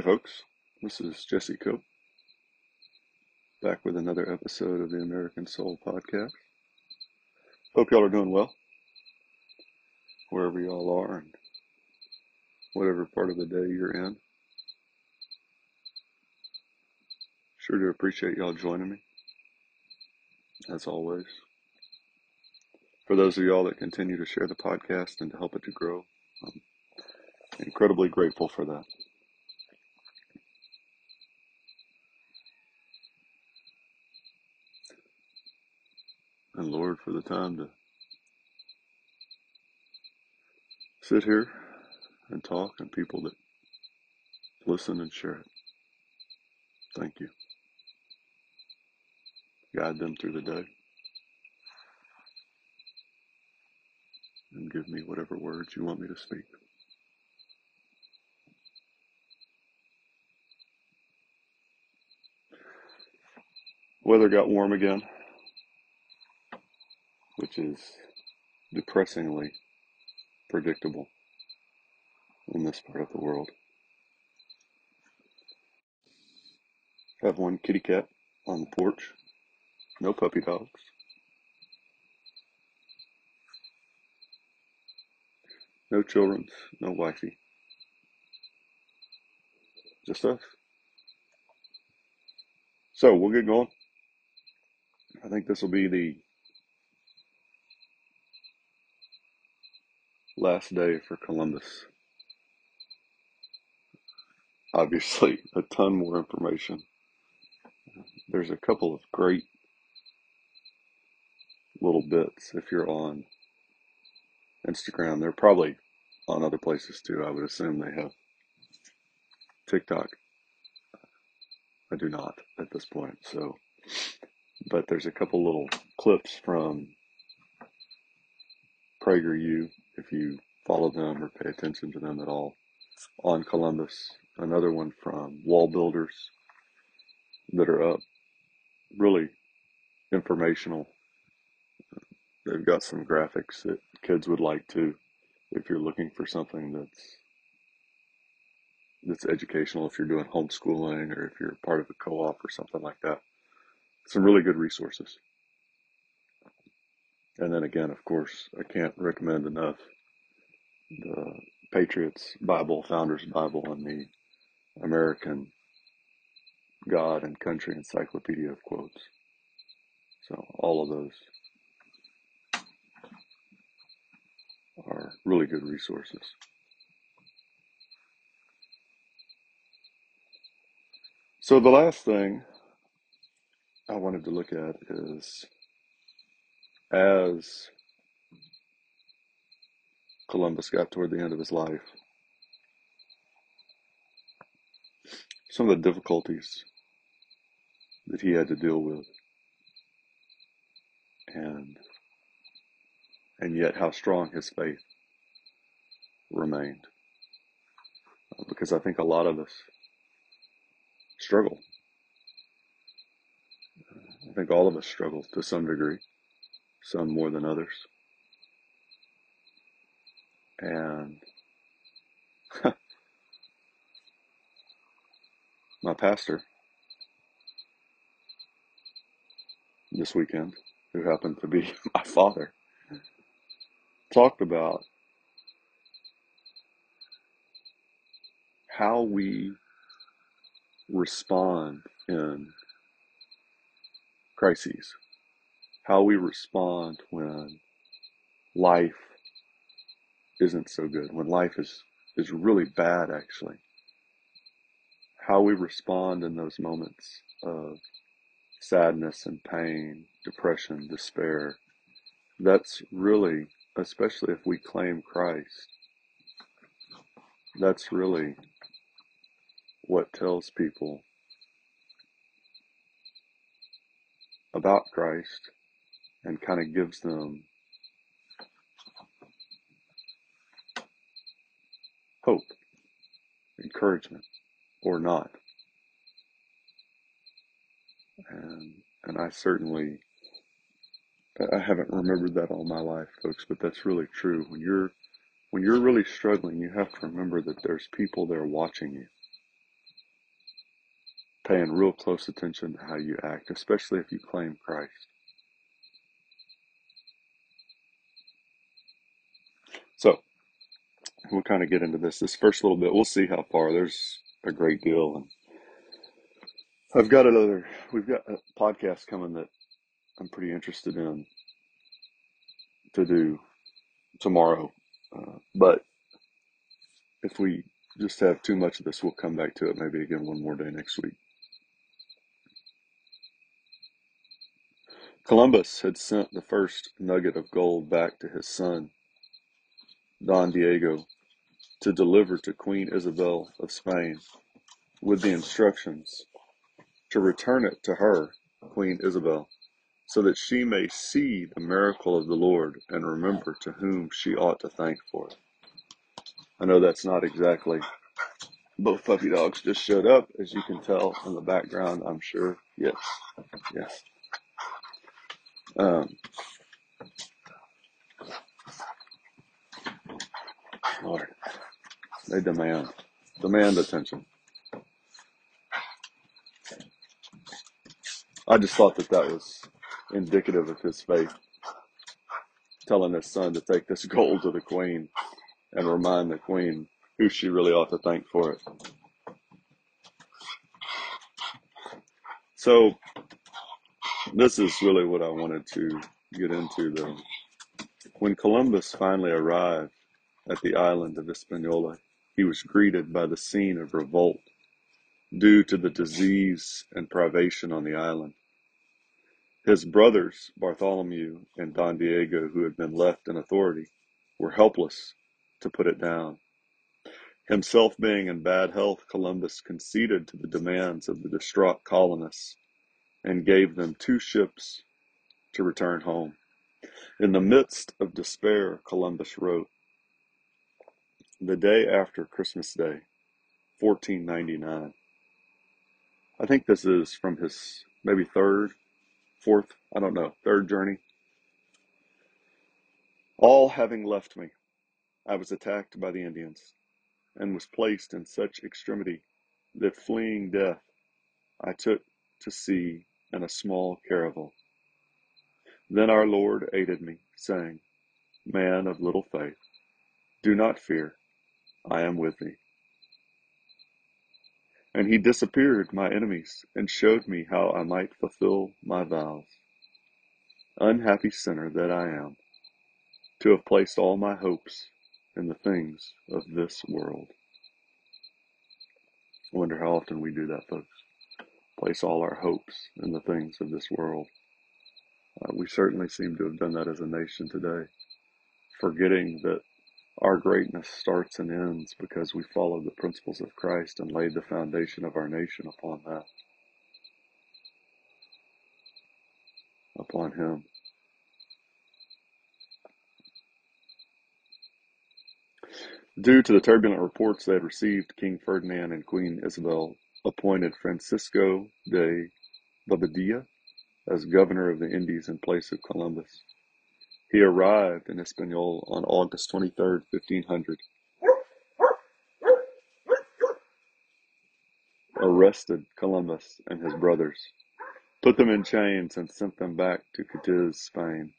Hey folks, this is Jesse Cope, back with another episode of the American Soul Podcast. Hope y'all are doing well, wherever y'all are and whatever part of the day you're in. Sure to appreciate y'all joining me, as always. For those of y'all that continue to share the podcast and to help it to grow, I'm incredibly grateful for that. And Lord for the time to sit here and talk and people that listen and share it. Thank you. Guide them through the day and give me whatever words you want me to speak. Weather got warm again which is depressingly predictable in this part of the world. Have one kitty cat on the porch, no puppy dogs. No children, no wifey. Just us. So we'll get going. I think this will be the last day for Columbus. Obviously, a ton more information. There's a couple of great little bits if you're on Instagram. They're probably on other places too. I would assume they have TikTok. I do not at this point. So, but there's a couple little clips from PragerU if you follow them or pay attention to them at all on Columbus. Another one from WallBuilders that are up. Really informational. They've got some graphics that kids would like to if you're looking for something that's that's educational if you're doing homeschooling or if you're part of a co-op or something like that. Some really good resources. And then again, of course, I can't recommend enough the Patriots Bible, Founders Bible, and the American God and Country Encyclopedia of Quotes. So all of those are really good resources. So the last thing I wanted to look at is as Columbus got toward the end of his life, some of the difficulties that he had to deal with, and and yet how strong his faith remained. Uh, because I think a lot of us struggle. I think all of us struggle to some degree some more than others. And my pastor this weekend, who happened to be my father, talked about how we respond in crises how we respond when life isn't so good, when life is, is really bad, actually. How we respond in those moments of sadness and pain, depression, despair. That's really, especially if we claim Christ, that's really what tells people about Christ and kind of gives them hope, encouragement, or not. And and I certainly I haven't remembered that all my life, folks, but that's really true. When you're when you're really struggling, you have to remember that there's people there watching you. paying real close attention to how you act, especially if you claim Christ. So we'll kind of get into this. This first little bit, we'll see how far. There's a great deal, and I've got another. We've got a podcast coming that I'm pretty interested in to do tomorrow. Uh, but if we just have too much of this, we'll come back to it maybe again one more day next week. Columbus had sent the first nugget of gold back to his son, Don Diego, to deliver to Queen Isabel of Spain with the instructions to return it to her, Queen Isabel, so that she may see the miracle of the Lord and remember to whom she ought to thank for it. I know that's not exactly both puppy dogs just showed up, as you can tell in the background, I'm sure. Yes, yes. Um, Lord, they demand, demand attention. I just thought that that was indicative of his faith, telling his son to take this gold to the queen and remind the queen who she really ought to thank for it. So, this is really what I wanted to get into, though. When Columbus finally arrived at the island of Hispaniola, he was greeted by the scene of revolt due to the disease and privation on the island. His brothers, Bartholomew and Don Diego, who had been left in authority, were helpless to put it down. Himself being in bad health, Columbus conceded to the demands of the distraught colonists and gave them two ships to return home. In the midst of despair, Columbus wrote, The day after Christmas Day, 1499. I think this is from his maybe third, fourth, I don't know, third journey. All having left me, I was attacked by the Indians and was placed in such extremity that fleeing death, I took to sea in a small caravel. Then our Lord aided me, saying, Man of little faith, do not fear, I am with thee. And he disappeared my enemies and showed me how I might fulfill my vows. Unhappy sinner that I am, to have placed all my hopes in the things of this world. I wonder how often we do that, folks. Place all our hopes in the things of this world. Uh, we certainly seem to have done that as a nation today, forgetting that our greatness starts and ends because we followed the principles of Christ and laid the foundation of our nation upon that. Upon Him. Due to the turbulent reports they had received, King Ferdinand and Queen Isabel appointed Francisco de Bobadilla as governor of the Indies in place of Columbus. He arrived in Hispaniola on August 23, 1500, arrested Columbus and his brothers, put them in chains, and sent them back to Cadiz, Spain.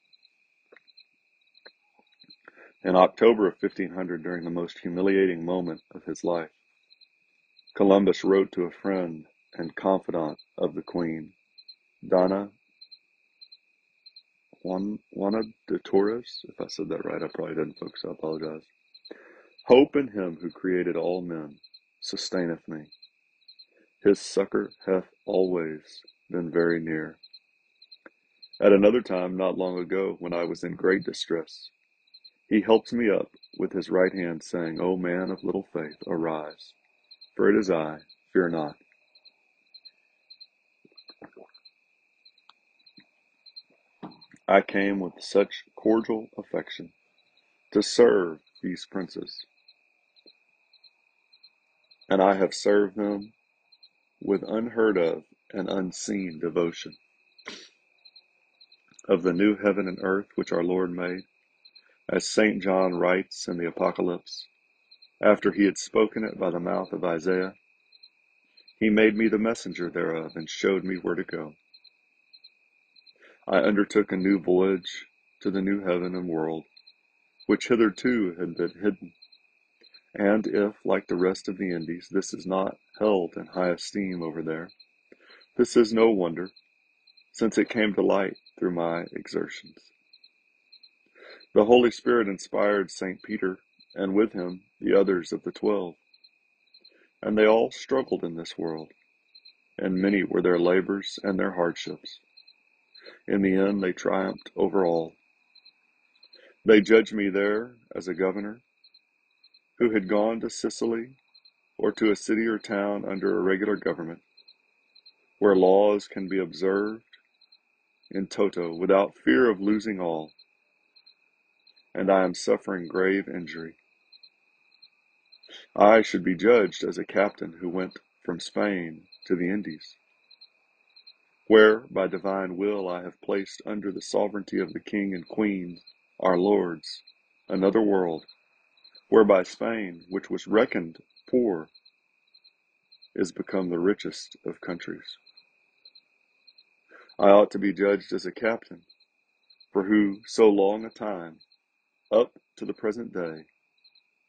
In October of 1500, during the most humiliating moment of his life, Columbus wrote to a friend and confidant of the Queen, Donna Juan, Juana de Torres. If I said that right, I probably didn't, folks. I apologize. Hope in him who created all men sustaineth me. His succor hath always been very near. At another time, not long ago, when I was in great distress, he helped me up with his right hand, saying, O man of little faith, arise, for it is I, fear not. I came with such cordial affection to serve these princes, and I have served them with unheard of and unseen devotion. Of the new heaven and earth which our Lord made, as St. John writes in the Apocalypse, after he had spoken it by the mouth of Isaiah, He made me the messenger thereof, and showed me where to go. I undertook a new voyage to the new heaven and world, which hitherto had been hidden. And if, like the rest of the Indies, this is not held in high esteem over there, this is no wonder, since it came to light through my exertions. The Holy Spirit inspired St. Peter, and with him the others of the twelve. And they all struggled in this world, and many were their labors and their hardships. In the end, they triumphed over all. They judged me there as a governor who had gone to Sicily or to a city or town under a regular government, where laws can be observed in toto without fear of losing all, and I am suffering grave injury. I should be judged as a captain who went from Spain to the Indies, where by divine will I have placed under the sovereignty of the King and Queen, our lords, another world, whereby Spain, which was reckoned poor, is become the richest of countries. I ought to be judged as a captain, for who so long a time, up to the present day,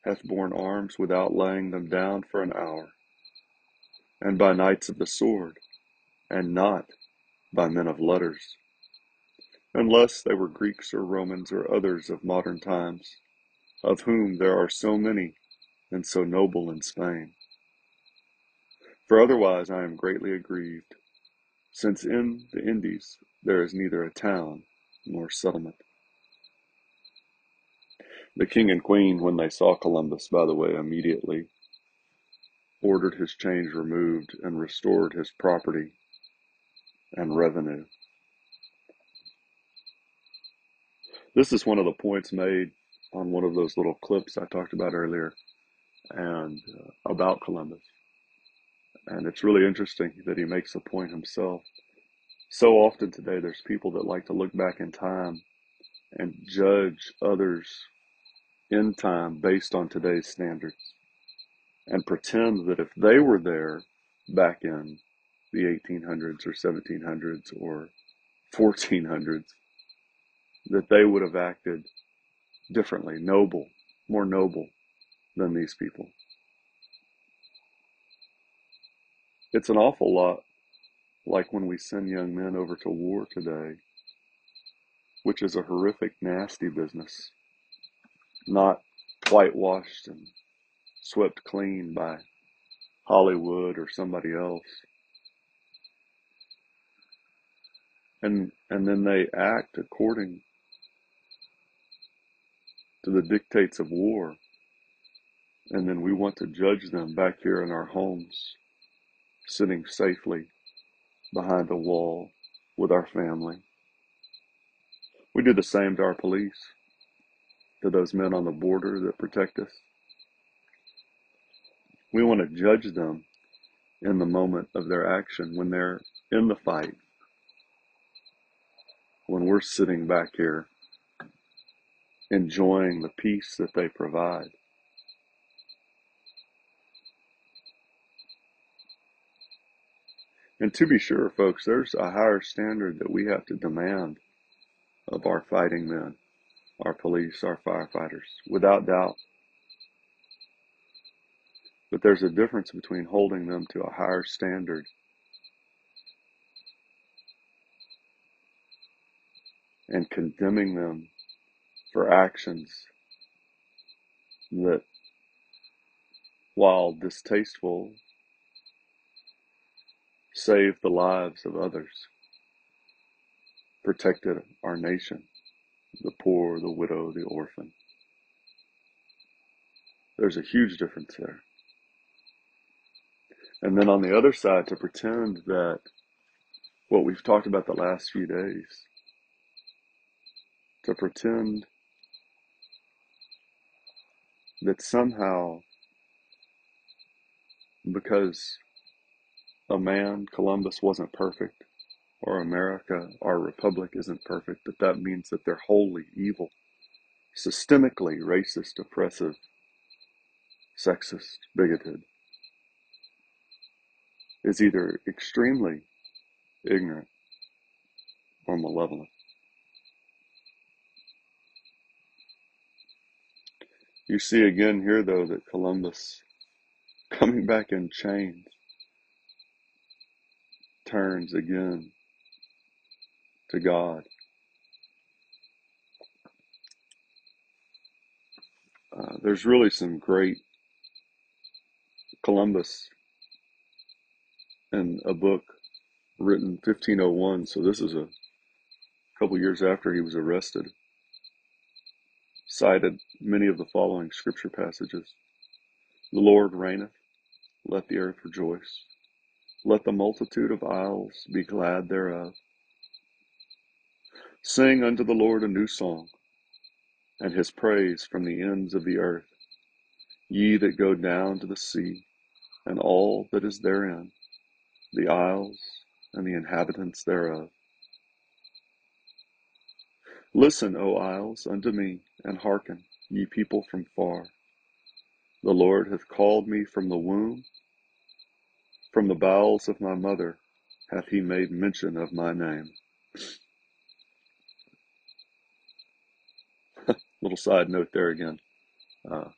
hath borne arms without laying them down for an hour, and by knights of the sword, and not by men of letters, unless they were Greeks or Romans or others of modern times, of whom there are so many and so noble in Spain. For otherwise I am greatly aggrieved, since in the Indies there is neither a town nor settlement. The king and queen, when they saw Columbus, by the way, immediately ordered his chains removed and restored his property and revenue. This is one of the points made on one of those little clips I talked about earlier and uh, about Columbus. And it's really interesting that he makes the point himself. So often today, there's people that like to look back in time and judge others in time based on today's standards and pretend that if they were there back in the 1800s or 1700s or 1400s, that they would have acted differently, noble, more noble than these people. It's an awful lot like when we send young men over to war today, which is a horrific, nasty business, not whitewashed and swept clean by Hollywood or somebody else. And, and then they act according to the dictates of war. And then we want to judge them back here in our homes, sitting safely behind a wall with our family. We do the same to our police, to those men on the border that protect us. We want to judge them in the moment of their action when they're in the fight, when we're sitting back here enjoying the peace that they provide. And to be sure, folks, there's a higher standard that we have to demand of our fighting men, our police, our firefighters, without doubt. But there's a difference between holding them to a higher standard and condemning them for actions that, while distasteful, saved the lives of others, protected our nation, the poor, the widow, the orphan. There's a huge difference there. And then on the other side, to pretend that what we've talked about the last few days, to pretend that somehow, because a man, Columbus, wasn't perfect, or America, our republic, isn't perfect, that that means that they're wholly evil, systemically racist, oppressive, sexist, bigoted. is either extremely ignorant or malevolent. You see again here, though, that Columbus, coming back in chains, turns again to God. Uh, there's really some great Columbus in a book written 1501. So this is a couple years after he was arrested. Cited many of the following scripture passages. The Lord reigneth, let the earth rejoice. Let the multitude of isles be glad thereof. Sing unto the Lord a new song, and his praise from the ends of the earth. Ye that go down to the sea, and all that is therein, the isles and the inhabitants thereof. Listen, O isles, unto me, and hearken, ye people from far. The Lord hath called me from the womb, from the bowels of my mother hath he made mention of my name. Little side note there again. Uh,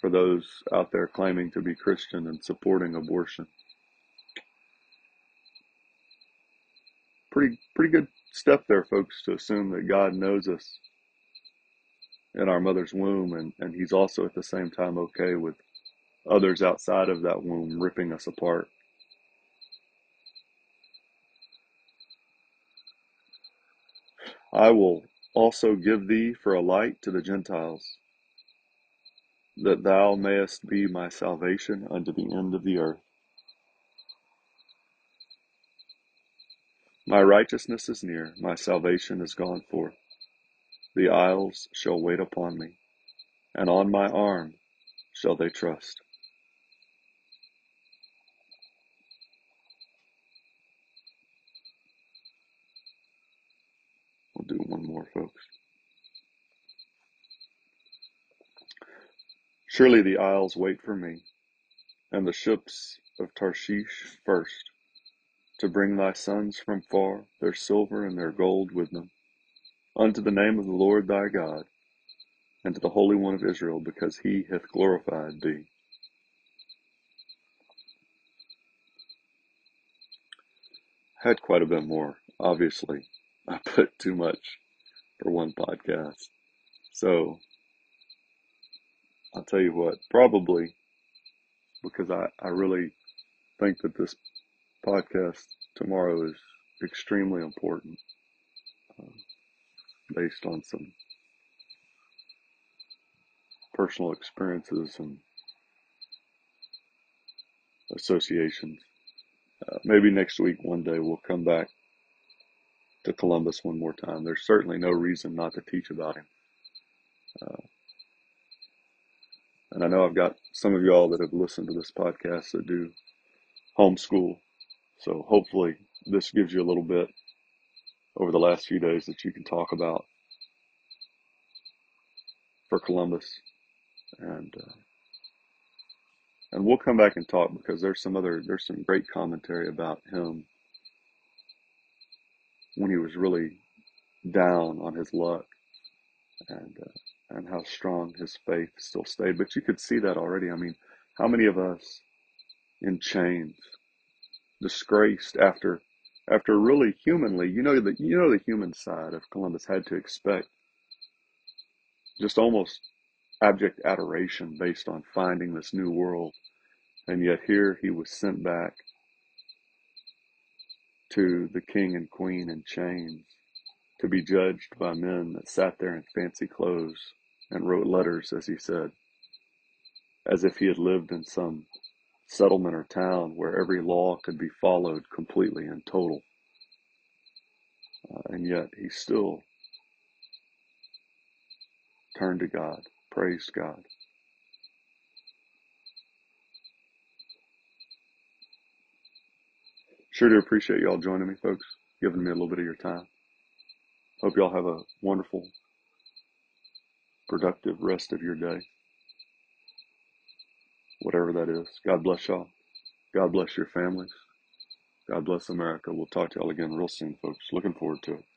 for those out there claiming to be Christian and supporting abortion. Pretty, good step there, folks, to assume that God knows us in our mother's womb, and, and He's also at the same time okay with others outside of that womb ripping us apart. I will also give thee for a light to the Gentiles, that thou mayest be my salvation unto the end of the earth. My righteousness is near, my salvation is gone forth. The isles shall wait upon me, and on my arm shall they trust. We'll do one more, folks. Surely the isles wait for me, and the ships of Tarshish first, to bring thy sons from far, their silver and their gold with them, unto the name of the Lord thy God, and to the Holy One of Israel, because he hath glorified thee. Had quite a bit more, obviously. I put too much for one podcast. So I'll tell you what, probably because I, I really think that this podcast tomorrow is extremely important uh, based on some personal experiences and associations. Uh, maybe next week, one day, we'll come back to Columbus one more time. There's certainly no reason not to teach about him. Uh, and I know I've got some of y'all that have listened to this podcast that do homeschool. So hopefully this gives you a little bit over the last few days that you can talk about for Columbus. And, uh, and we'll come back and talk because there's some other, there's some great commentary about him when he was really down on his luck and uh, and how strong his faith still stayed. But you could see that already. I mean, how many of us in chains, disgraced after after really humanly, you know the you know the human side of Columbus had to expect just almost abject adoration based on finding this new world. And yet here he was sent back to the king and queen in chains to be judged by men that sat there in fancy clothes and wrote letters, as he said, as if he had lived in some settlement or town where every law could be followed completely and total. Uh, and yet he still turned to God, praised God. Sure do appreciate y'all joining me, folks, giving me a little bit of your time. Hope y'all have a wonderful, productive rest of your day. Whatever that is. God bless y'all. God bless your families. God bless America. We'll talk to y'all again real soon, folks. Looking forward to it.